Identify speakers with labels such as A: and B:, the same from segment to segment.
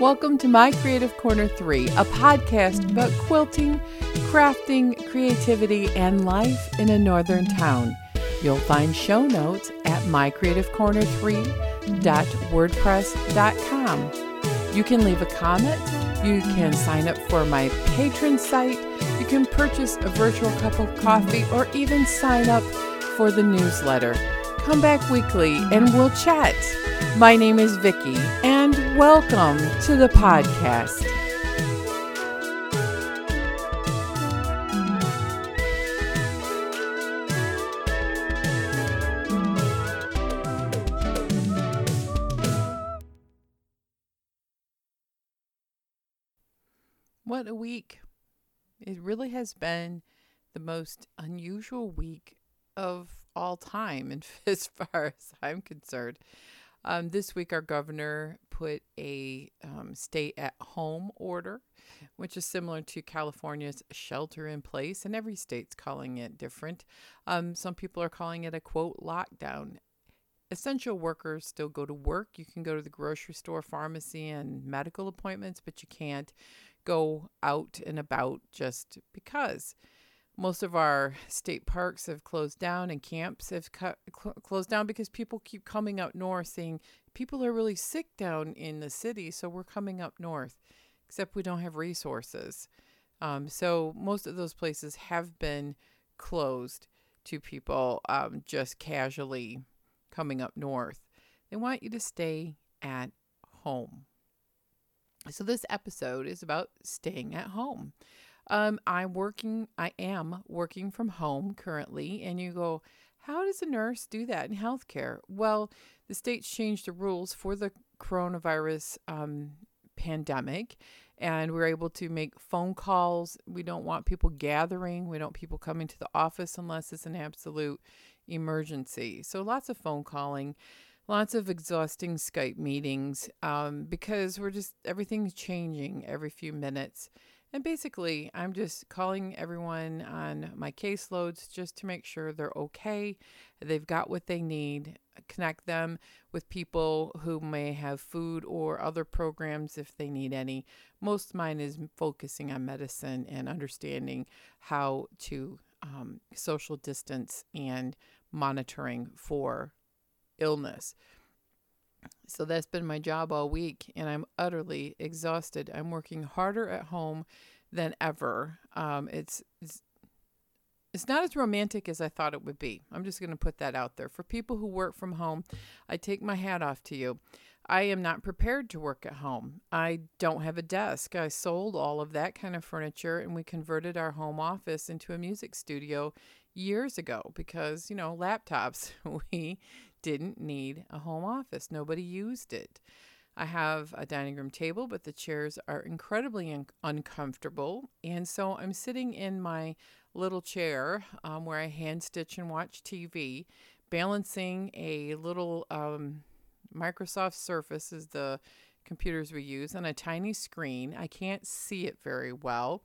A: Welcome to My Creative Corner 3, a podcast about quilting, crafting, creativity, and life in a northern town. You'll find show notes at mycreativecorner3.wordpress.com. You can leave a comment, you can sign up for my patron site, you can purchase a virtual cup of coffee, or even sign up for the newsletter. Come back weekly and we'll chat. My name is Vicki, welcome to the podcast. What a week! It really has been the most unusual week of all time, as far as I'm concerned. Um, this week, our governor put a um, stay at home order, which is similar to California's shelter in place, and every state's calling it different. Um, some people are calling it a quote lockdown. Essential workers still go to work. You can go to the grocery store, pharmacy, and medical appointments, but you can't go out and about just because. Most of our state parks have closed down and camps have cut, cl- closed down because people keep coming up north saying people are really sick down in the city, so we're coming up north, except we don't have resources. Um, so most of those places have been closed to people um, just casually coming up north. They want you to stay at home. So this episode is about staying at home. Um, I'm working, I am working from home currently. And you go, how does a nurse do that in healthcare? Well, the states changed the rules for the coronavirus um, pandemic, and we're able to make phone calls. We don't want people gathering, we don't people coming to the office unless it's an absolute emergency. So lots of phone calling. Lots of exhausting Skype meetings um, because we're just, everything's changing every few minutes. And basically, I'm just calling everyone on my caseloads just to make sure they're okay, they've got what they need, connect them with people who may have food or other programs if they need any. Most mine is focusing on medicine and understanding how to um, social distance and monitoring for illness. So that's been my job all week, and I'm utterly exhausted. I'm working harder at home than ever. Um, it's, it's it's not as romantic as I thought it would be. I'm just going to put that out there. For people who work from home, I take my hat off to you. I am not prepared to work at home. I don't have a desk. I sold all of that kind of furniture and we converted our home office into a music studio years ago because, you know, laptops. We didn't need a home office. Nobody used it. I have a dining room table, but the chairs are incredibly un- uncomfortable. And so I'm sitting in my little chair um, where I hand stitch and watch TV, balancing a little um, Microsoft Surface, is the computers we use, on a tiny screen. I can't see it very well.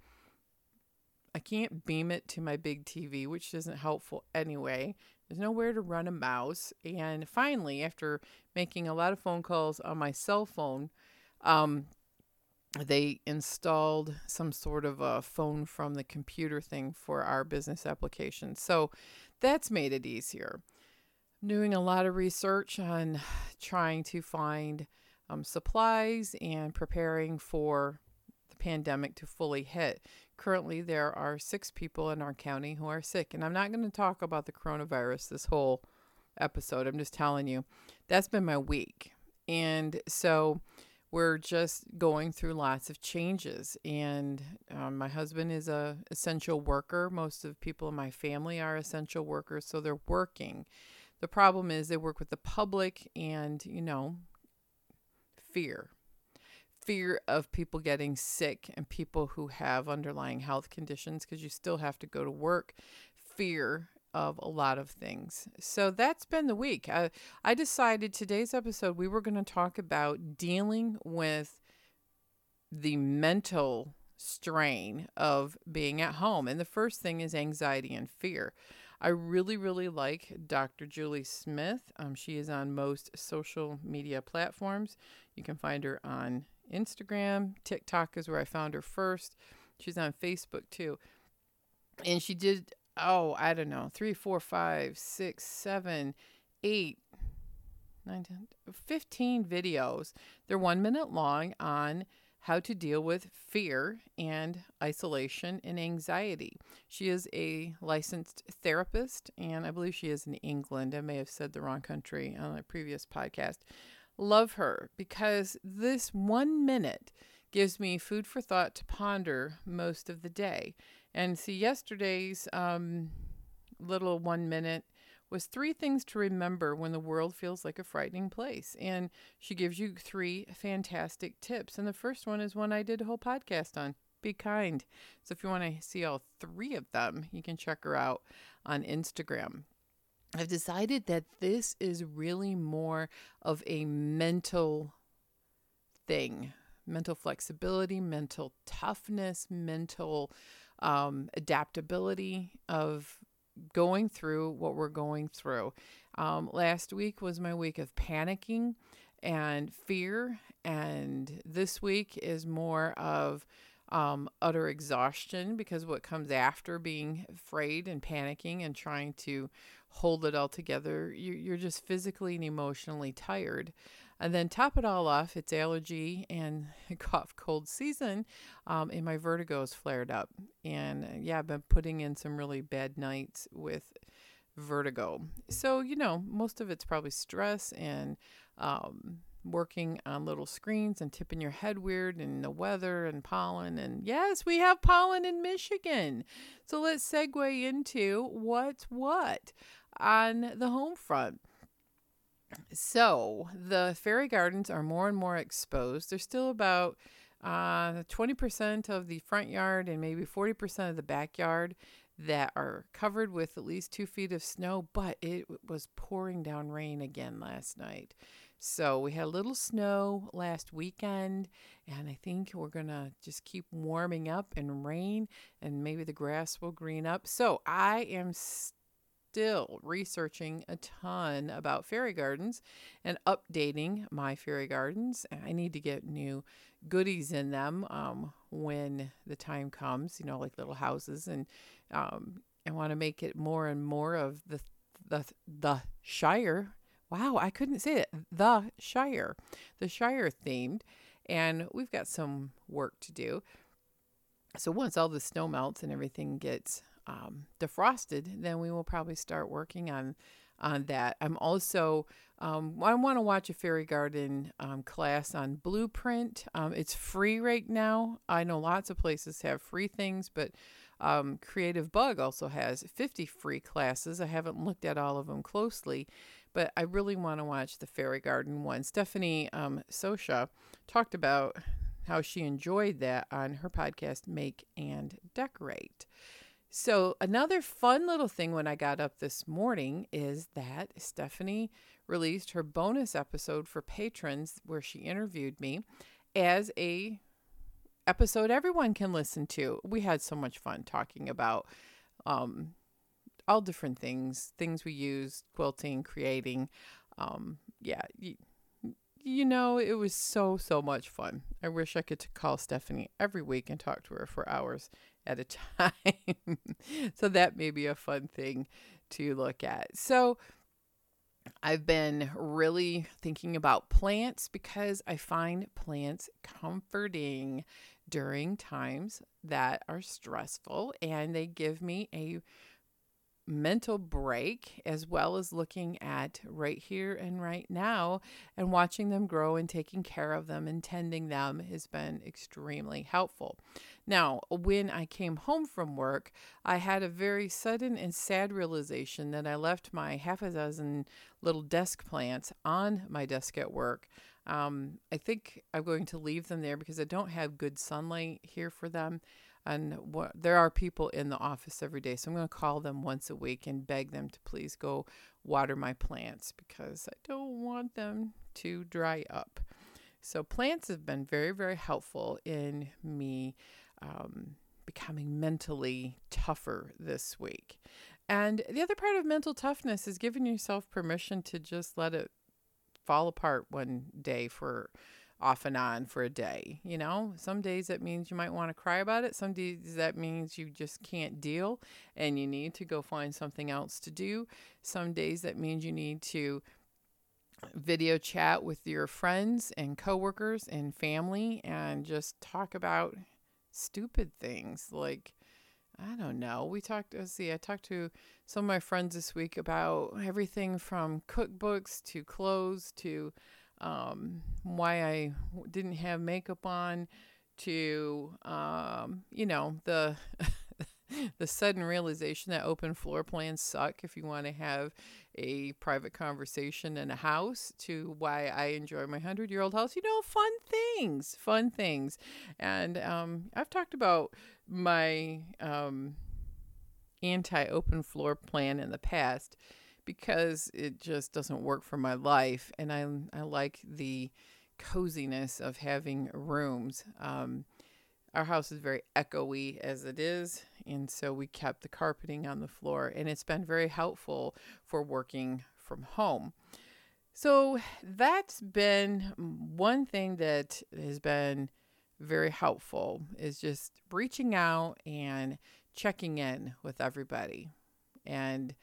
A: I can't beam it to my big TV, which isn't helpful anyway. There's nowhere to run a mouse. And finally, after making a lot of phone calls on my cell phone, um, they installed some sort of a phone from the computer thing for our business application. So that's made it easier. I'm doing a lot of research on trying to find um, supplies and preparing for pandemic to fully hit currently there are six people in our county who are sick. And I'm not going to talk about the coronavirus this whole episode. I'm just telling you that's been my week. And so we're just going through lots of changes. And um, my husband is a essential worker. Most of people in my family are essential workers, so they're working. The problem is they work with the public and, you know, fear fear of people getting sick and people who have underlying health conditions because you still have to go to work, fear of a lot of things. So that's been the week. I, I decided today's episode we were going to talk about dealing with the mental strain of being at home. And the first thing is anxiety and fear. I really, really like Dr. Julie Smith. Um, she is on most social media platforms. You can find her on Instagram. TikTok is where I found her first. She's on Facebook too. And she did, oh, I don't know, three, four, five, six, seven, eight, nine, 10, 15 videos. They're one minute long on how to deal with fear and isolation and anxiety. She is a licensed therapist, and I believe she is in England. I may have said the wrong country on a previous podcast. Love her because this one minute gives me food for thought to ponder most of the day. And see, yesterday's um, little one minute was three things to remember when the world feels like a frightening place. And she gives you three fantastic tips. And the first one is one I did a whole podcast on be kind. So if you want to see all three of them, you can check her out on Instagram. I've decided that this is really more of a mental thing mental flexibility, mental toughness, mental um, adaptability of going through what we're going through. Um, last week was my week of panicking and fear, and this week is more of um, utter exhaustion because what comes after being afraid and panicking and trying to hold it all together, you, you're just physically and emotionally tired. And then top it all off, it's allergy and cough cold season, um, and my vertigo has flared up. And uh, yeah, I've been putting in some really bad nights with vertigo. So, you know, most of it's probably stress and um, working on little screens and tipping your head weird and the weather and pollen. And yes, we have pollen in Michigan. So let's segue into what's what on the home front. So the fairy gardens are more and more exposed. They're still about uh, 20% of the front yard and maybe 40% of the backyard that are covered with at least two feet of snow, but it was pouring down rain again last night. So we had a little snow last weekend, and I think we're to just keep warming up and rain, and maybe the grass will green up. So I am still researching a ton about fairy gardens and updating my fairy gardens. I need to get new goodies in them um, when the time comes, you know, like little houses. And um, I want to make it more and more of the, the, the Shire. Wow, I couldn't say it. The Shire, the Shire themed. And we've got some work to do. So once all the snow melts and everything gets um, defrosted, then we will probably start working on on that. I'm also um, I want to watch a fairy garden um, class on Bluprint. Um, it's free right now. I know lots of places have free things, but um, Creativebug also has 50 free classes. I haven't looked at all of them closely, but I really want to watch the fairy garden one. Stephanie um, Sosha talked about how she enjoyed that on her podcast, Make and Decorate. So, another fun little thing when I got up this morning is that Stephanie released her bonus episode for patrons where she interviewed me as a episode everyone can listen to. We had so much fun talking about um, all different things, things we use, quilting, creating. Um, yeah, you, know, it was so, so much fun. I wish I could call Stephanie every week and talk to her for hours at a time. so that may be a fun thing to look at. So I've been really thinking about plants because I find plants comforting during times that are stressful and they give me a mental break as well as looking at right here and right now and watching them grow and taking care of them and tending them has been extremely helpful. Now, when I came home from work, I had a very sudden and sad realization that I left my half a dozen little desk plants on my desk at work. Um, I think I'm going to leave them there because I don't have good sunlight here for them. And what, there are people in the office every day, so I'm going to call them once a week and beg them to please go water my plants because I don't want them to dry up. So, plants have been very, very helpful in me um, becoming mentally tougher this week. And the other part of mental toughness is giving yourself permission to just let it fall apart one day for off and on for a day. You know, some days that means you might want to cry about it. Some days that means you just can't deal and you need to go find something else to do. Some days that means you need to video chat with your friends and coworkers and family and just talk about stupid things like I don't know. We talked, let's see, I talked to some of my friends this week about everything from cookbooks to clothes to um, why I didn't have makeup on to, um, you know, the. the sudden realization that open floor plans suck if you want to have a private conversation in a house to why I enjoy my 100 year old house. You know, fun things, fun things. And um, I've talked about my um, anti open floor plan in the past because it just doesn't work for my life. And I, I like the coziness of having rooms. Um, our house is very echoey as it is, and so we kept the carpeting on the floor, and it's been very helpful for working from home. So that's been one thing that has been very helpful is just reaching out and checking in with everybody and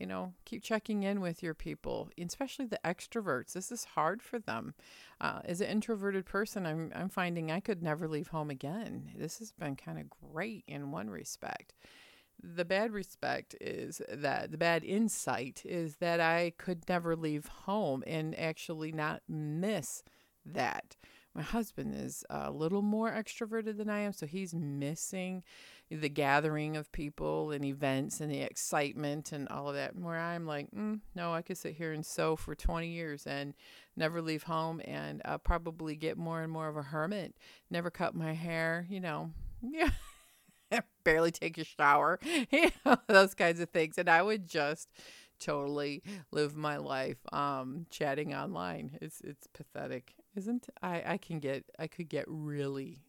A: you know keep checking in with your people especially the extroverts. This is hard for them. Uh, as an introverted person I'm, I'm finding i could never leave home again. This has been kind of great in one respect. The bad respect is that the bad insight is that i could never leave home and actually not miss that. My husband is a little more extroverted than I am, so he's missing the gathering of people and events and the excitement and all of that. Where I'm like, mm, no, I could sit here and sew for 20 years and never leave home and uh, probably get more and more of a hermit. Never cut my hair, you know. Yeah. barely take a shower, you know, those kinds of things. And I would just totally live my life um, chatting online. It's it's pathetic, isn't? I I can get I could get really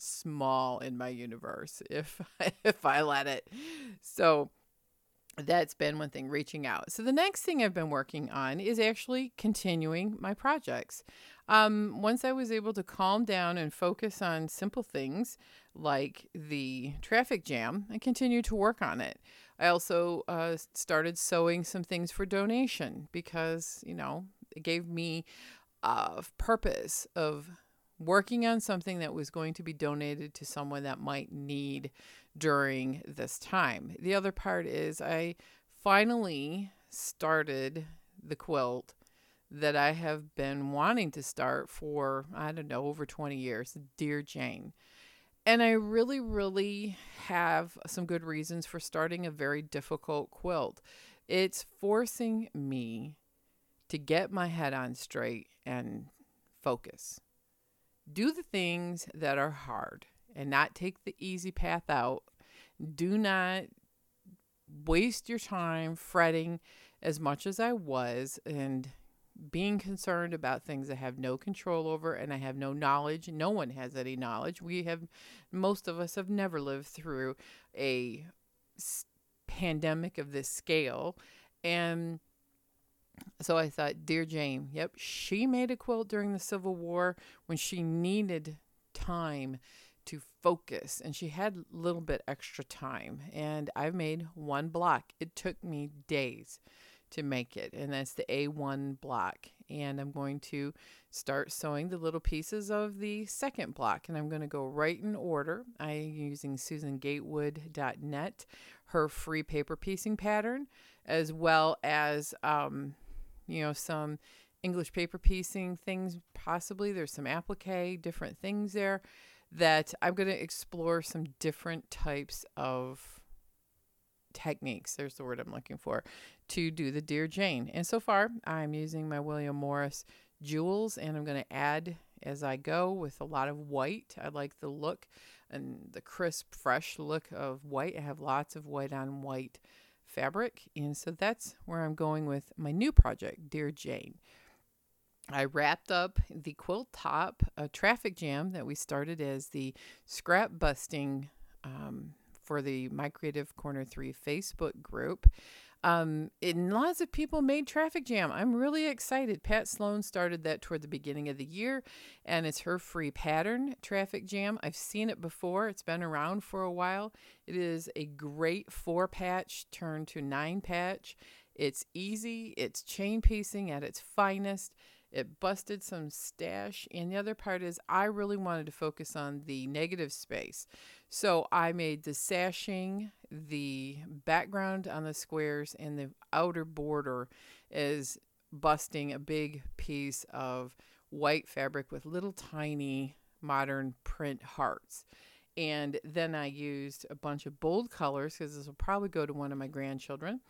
A: small in my universe if if I let it. So that's been one thing reaching out. So the next thing I've been working on is actually continuing my projects. Um, once I was able to calm down and focus on simple things like the traffic jam, I continued to work on it. I also uh, started sewing some things for donation because, you know, it gave me a purpose of working on something that was going to be donated to someone that might need during this time. The other part is I finally started the quilt that I have been wanting to start for, I don't know, over 20 years, Dear Jane. And I really, really have some good reasons for starting a very difficult quilt. It's forcing me to get my head on straight and focus. Do the things that are hard and not take the easy path out. Do not waste your time fretting as much as I was and being concerned about things I have no control over and I have no knowledge. No one has any knowledge. We have, most of us have never lived through a pandemic of this scale. And so I thought, Dear Jane, yep, she made a quilt during the Civil War when she needed time to focus and she had a little bit extra time. And I've made one block. It took me days to make it, and that's the A1 block. And I'm going to start sewing the little pieces of the second block, and I'm going to go right in order. I'm using SusanGatewood.net, her free paper piecing pattern, as well as, um, you know, some English paper piecing things, possibly. There's some applique, different things there that I'm going to explore some different types of techniques, there's the word I'm looking for, to do the Dear Jane. And so far, I'm using my William Morris jewels and I'm going to add as I go with a lot of white. I like the look and the crisp, fresh look of white. I have lots of white on white fabric. And so that's where I'm going with my new project, Dear Jane. I wrapped up the quilt top, a traffic jam that we started as the scrap busting um, for the My Creative Corner 3 Facebook group. Um, and lots of people made Traffic Jam. I'm really excited. Pat Sloan started that toward the beginning of the year, and it's her free pattern, Traffic Jam. I've seen it before, it's been around for a while. It is a great four patch turned to nine patch. It's easy, it's chain piecing at its finest. It busted some stash. And the other part is, I really wanted to focus on the negative space. So I made the sashing, the background on the squares, and the outer border is busting a big piece of white fabric with little tiny modern print hearts. And then I used a bunch of bold colors because this will probably go to one of my grandchildren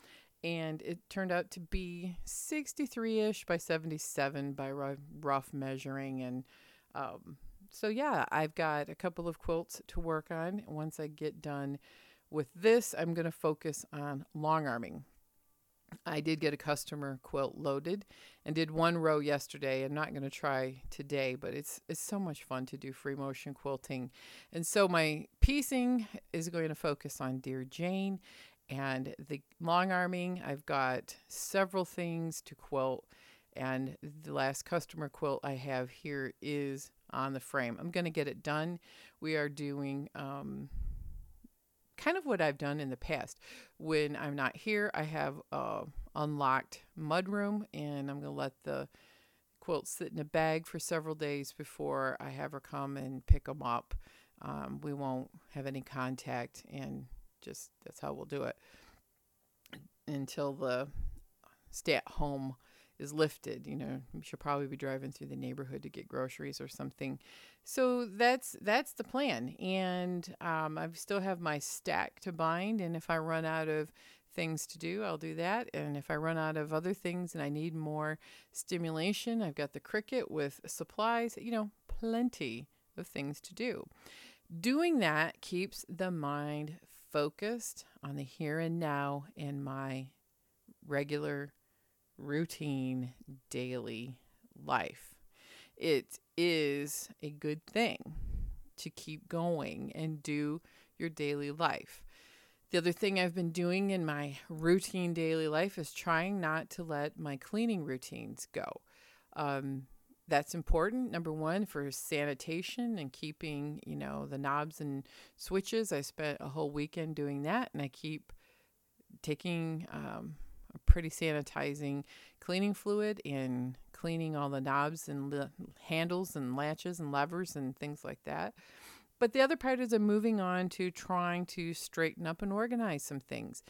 A: and it turned out to be 63ish by 77 by rough measuring and um, so yeah i've got a couple of quilts to work on. Once i get done with this i'm going to focus on long arming. I did get a customer quilt loaded and did one row yesterday. I'm not going to try today but it's it's so much fun to do free motion quilting. And so my piecing is going to focus on dear jane and the long arming, I've got several things to quilt. And the last customer quilt I have here is on the frame. I'm going to get it done. We are doing um, kind of what I've done in the past. When I'm not here, I have a unlocked mudroom, and I'm going to let the quilt sit in a bag for several days before I have her come and pick them up. Um, we won't have any contact, and just that's how we'll do it until the stay at home is lifted. You know, should probably be driving through the neighborhood to get groceries or something. So that's that's the plan. And um, I still have my stack to bind. And if I run out of things to do, I'll do that. And if I run out of other things and I need more stimulation, I've got the Cricut with supplies. You know, plenty of things to do. Doing that keeps the mind focused on the here and now in my regular, routine, daily life. It is a good thing to keep going and do your daily life. The other thing I've been doing in my routine daily life is trying not to let my cleaning routines go. Um, that's important number one for sanitation and keeping you know the knobs and switches i spent a whole weekend doing that and i keep taking um, pretty sanitizing cleaning fluid and cleaning all the knobs and handles and latches and levers and things like that. But the other part is i'm moving on to trying to straighten up and organize some things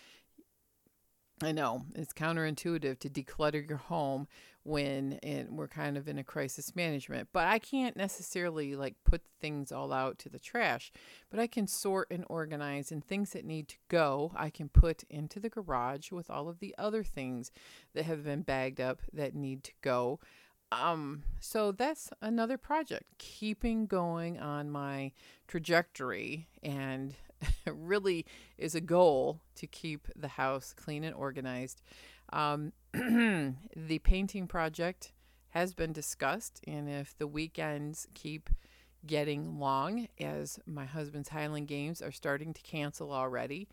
A: I know it's counterintuitive to declutter your home when it, we're kind of in a crisis management, but I can't necessarily like put things all out to the trash, but I can sort and organize and things that need to go, I can put into the garage with all of the other things that have been bagged up that need to go. Um, so that's another project, keeping going on my trajectory and really is a goal to keep the house clean and organized. Um, the painting project has been discussed, and if the weekends keep getting long, as my husband's Highland Games are starting to cancel already,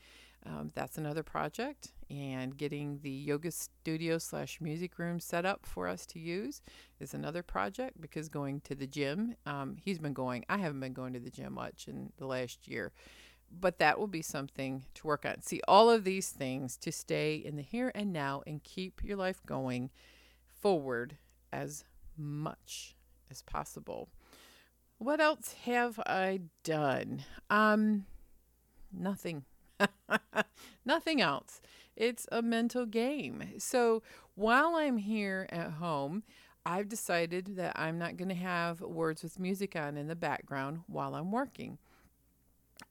A: um, that's another project. And getting the yoga studio slash music room set up for us to use is another project because going to the gym, um, he's been going. I haven't been going to the gym much in the last year but that will be something to work on. See, all of these things to stay in the here and now and keep your life going forward as much as possible. What else have I done? Um, nothing. nothing else. It's a mental game. So while I'm here at home, I've decided that I'm not going to have words with music on in the background while I'm working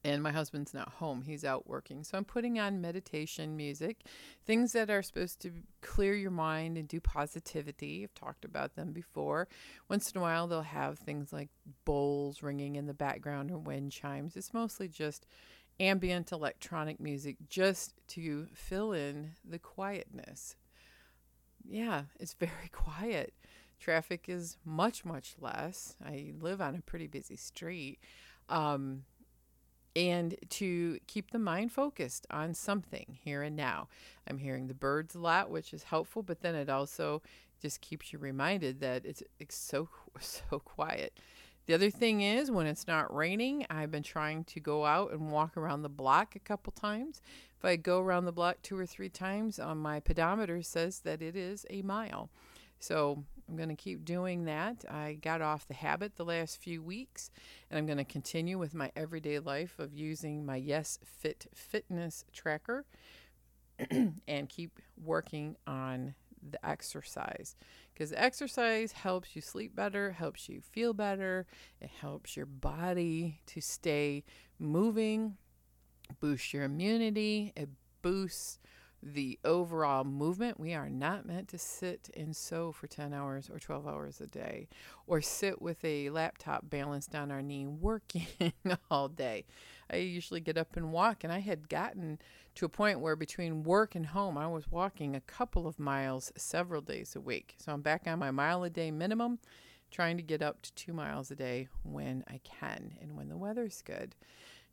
A: and my husband's not home he's out working. So i'm putting on meditation music things that are supposed to clear your mind and do positivity. I've talked about them before. Once in a while they'll have things like bowls ringing in the background or wind chimes. It's mostly just ambient electronic music just to fill in the quietness. Yeah it's very quiet. Traffic is much much less. I live on a pretty busy street. Um, and to keep the mind focused on something here and now. I'm hearing the birds a lot, which is helpful, but then it also just keeps you reminded that it's, it's so so quiet. The other thing is when it's not raining, I've been trying to go out and walk around the block a couple times. If I go around the block two or three times, on my pedometer says that it is a mile. So I'm going to keep doing that. I got off the habit the last few weeks, and I'm going to continue with my everyday life of using my Yes Fit fitness tracker and keep working on the exercise because exercise helps you sleep better, helps you feel better, it helps your body to stay moving, boosts your immunity, it boosts the overall movement. We are not meant to sit and sew for 10 hours or 12 hours a day or sit with a laptop balanced on our knee working all day. I usually get up and walk, and I had gotten to a point where between work and home, I was walking a couple of miles several days a week. So I'm back on my mile a day minimum, trying to get up to two miles a day when I can and when the weather's good.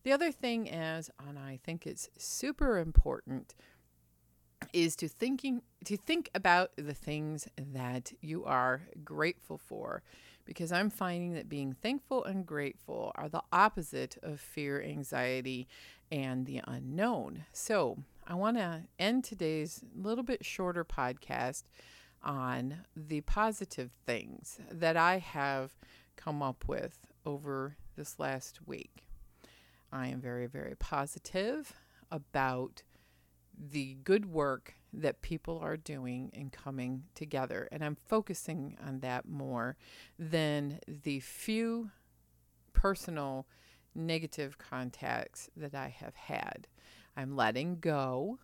A: The other thing is, and I think it's super important, is to thinking to think about the things that you are grateful for because I'm finding that being thankful and grateful are the opposite of fear, anxiety, and the unknown. So, I want to end today's little bit shorter podcast on the positive things that I have come up with over this last week. I am very, very positive about the good work that people are doing and coming together. And I'm focusing on that more than the few personal negative contacts that I have had. I'm letting go,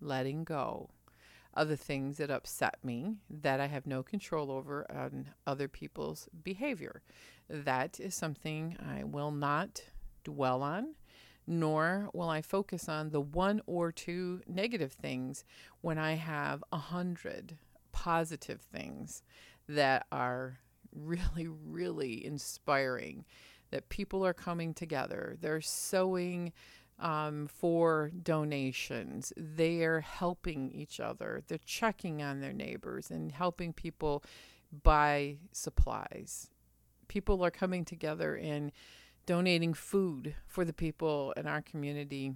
A: letting go of the things that upset me that I have no control over on other people's behavior. That is something I will not dwell on nor will I focus on the one or two negative things when I have a hundred positive things that are really, really inspiring. That people are coming together, they're sewing um, for donations, they are helping each other, they're checking on their neighbors and helping people buy supplies. People are coming together and donating food for the people in our community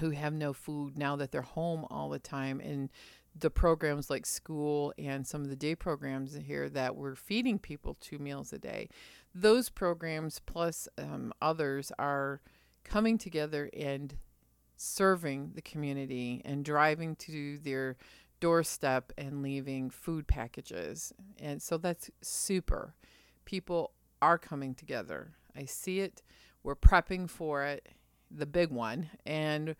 A: who have no food now that they're home all the time. And the programs like school and some of the day programs here that we're feeding people two meals a day those programs plus um, others are coming together and serving the community and driving to their doorstep and leaving food packages. And so that's super. People are coming together I see it. We're prepping for it, the big one, and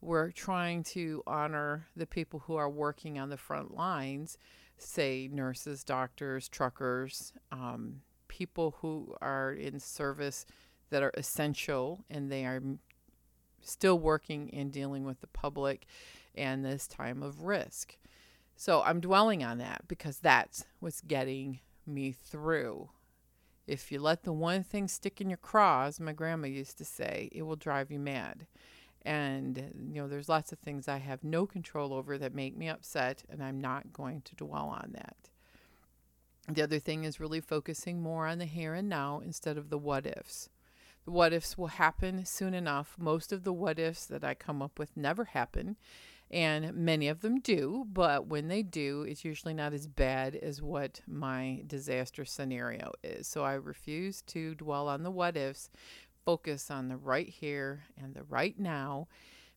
A: we're trying to honor the people who are working on the front lines, say nurses, doctors, truckers, um, people who are in service that are essential and they are still working and dealing with the public and this time of risk. So I'm dwelling on that because that's what's getting me through if you let the one thing stick in your craw, as my grandma used to say, it will drive you mad. And, you know, there's lots of things I have no control over that make me upset, and I'm not going to dwell on that. The other thing is really focusing more on the here and now instead of the what ifs. The what ifs will happen soon enough. Most of the what ifs that I come up with never happen and many of them do, but when they do, it's usually not as bad as what my disaster scenario is. So I refuse to dwell on the what ifs, focus on the right here and the right now.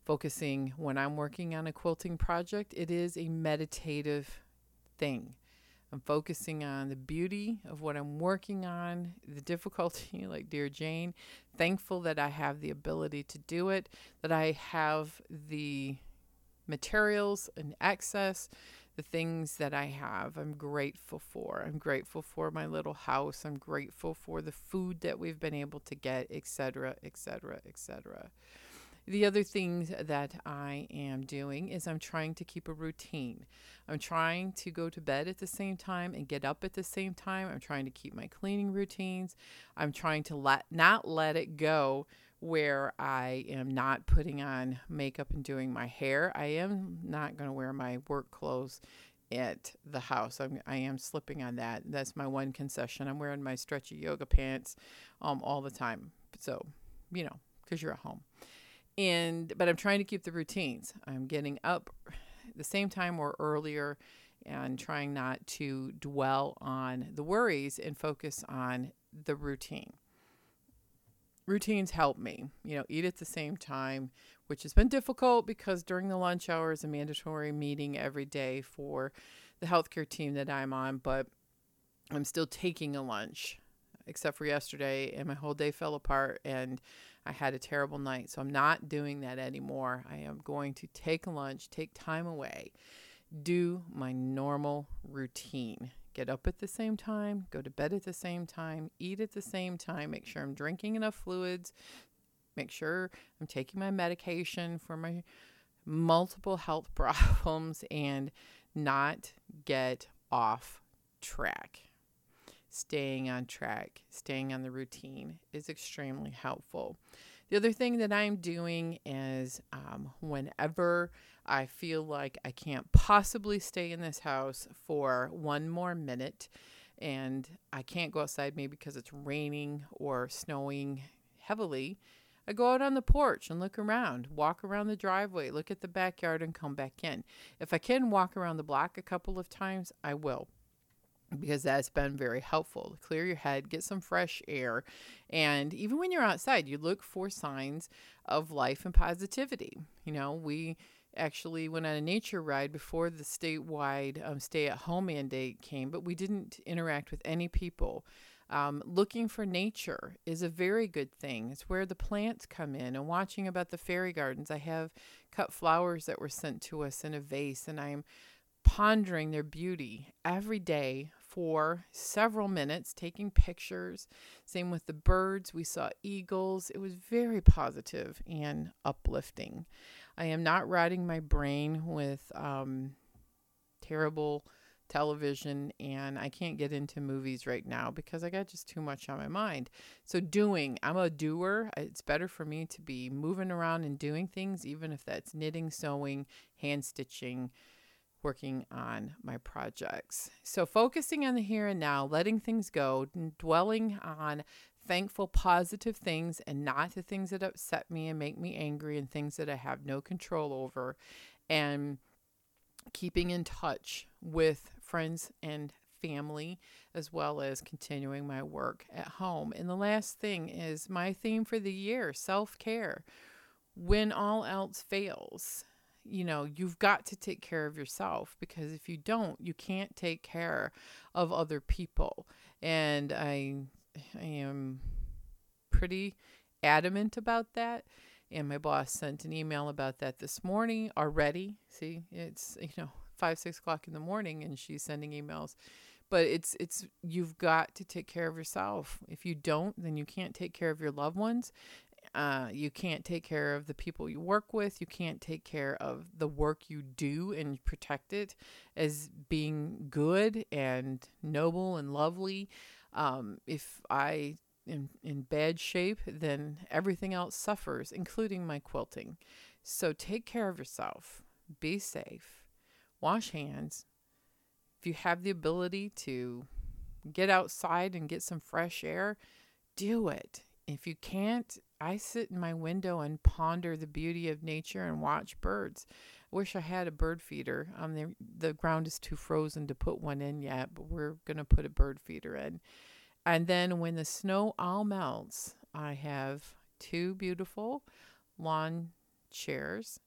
A: Focusing when I'm working on a quilting project, it is a meditative thing. I'm focusing on the beauty of what I'm working on, the difficulty, like Dear Jane. Thankful that I have the ability to do it, that I have the materials and access, the things that I have, I'm grateful for. I'm grateful for my little house. I'm grateful for the food that we've been able to get, etc., etc., etc. The other things that I am doing is I'm trying to keep a routine. I'm trying to go to bed at the same time and get up at the same time. I'm trying to keep my cleaning routines. I'm trying to let not let it go where I am not putting on makeup and doing my hair. I am not going to wear my work clothes at the house. I'm, I am slipping on that. That's my one concession. I'm wearing my stretchy yoga pants um, all the time. So, you know, because you're at home. And, but I'm trying to keep the routines. I'm getting up the same time or earlier and trying not to dwell on the worries and focus on the routine. Routines help me, you know, eat at the same time, which has been difficult because during the lunch hour is a mandatory meeting every day for the healthcare team that I'm on, but I'm still taking a lunch, except for yesterday, and my whole day fell apart and I had a terrible night. So I'm not doing that anymore. I am going to take a lunch, take time away, do my normal routine. Get up at the same time, go to bed at the same time, eat at the same time, make sure I'm drinking enough fluids, make sure I'm taking my medication for my multiple health problems, and not get off track. Staying on track, staying on the routine is extremely helpful. The other thing that I'm doing is um, whenever I feel like I can't possibly stay in this house for one more minute and I can't go outside maybe because it's raining or snowing heavily, I go out on the porch and look around, walk around the driveway, look at the backyard, and come back in. If I can walk around the block a couple of times, I will because that's been very helpful. Clear your head, get some fresh air, and even when you're outside, you look for signs of life and positivity. You know, we actually went on a nature ride before the statewide um, stay at home mandate came, but we didn't interact with any people. Um, looking for nature is a very good thing. It's where the plants come in and watching about the fairy gardens. I have cut flowers that were sent to us in a vase, and I'm pondering their beauty every day for several minutes, taking pictures. Same with the birds. We saw eagles. It was very positive and uplifting. I am not rotting my brain with um, terrible television and I can't get into movies right now because I got just too much on my mind. So, doing, I'm a doer. It's better for me to be moving around and doing things, even if that's knitting, sewing, hand stitching, working on my projects. So, focusing on the here and now, letting things go, dwelling on thankful, positive things and not the things that upset me and make me angry and things that I have no control over, and keeping in touch with friends and family as well as continuing my work at home. And the last thing is my theme for the year self care. When all else fails, you know, you've got to take care of yourself because if you don't, you can't take care of other people. And I I am pretty adamant about that. And my boss sent an email about that this morning already. See, it's you know five six o'clock in the morning, and she's sending emails. But it's it's you've got to take care of yourself. If you don't, then you can't take care of your loved ones. Uh, you can't take care of the people you work with. You can't take care of the work you do and protect it as being good and noble and lovely. Um, if I am in bad shape, then everything else suffers, including my quilting. So take care of yourself. Be safe. Wash hands. If you have the ability to get outside and get some fresh air, do it. If you can't, I sit in my window and ponder the beauty of nature and watch birds. Wish I had a bird feeder. Um, the, the ground is too frozen to put one in yet, but we're going to put a bird feeder in. And then when the snow all melts, I have two beautiful lawn chairs,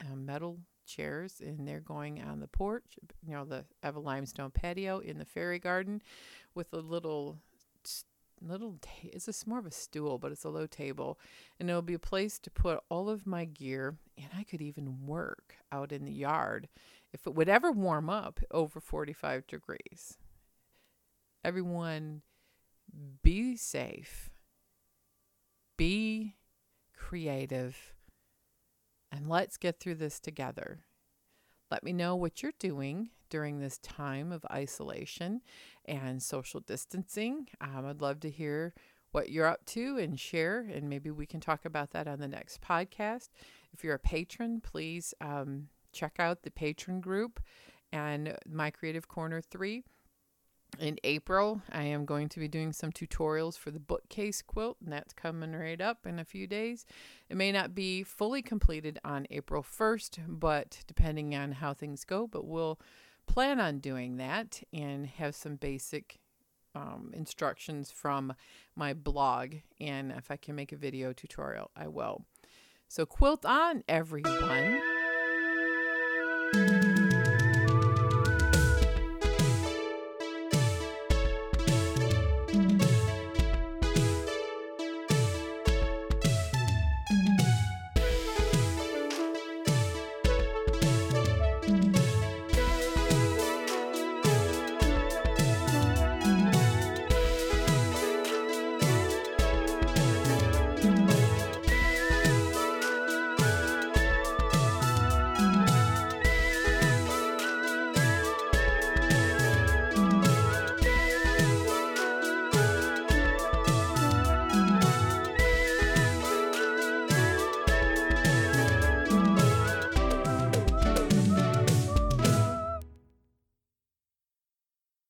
A: uh, metal chairs, and they're going on the porch. You know, the have a limestone patio in the fairy garden with a little little ta- it's a more of a stool but it's a low table and it'll be a place to put all of my gear and i could even work out in the yard if it would ever warm up over 45 degrees. Everyone be safe. Be creative and let's get through this together let me know what you're doing during this time of isolation and social distancing. Um, I'd love to hear what you're up to and share, and maybe we can talk about that on the next podcast. If you're a patron, please um, check out the patron group and My Creative Corner 3. In April, I am going to be doing some tutorials for the bookcase quilt, and that's coming right up in a few days. It may not be fully completed on April 1st, but depending on how things go, but we'll plan on doing that and have some basic um, instructions from my blog. And if I can make a video tutorial, I will. So quilt on, everyone.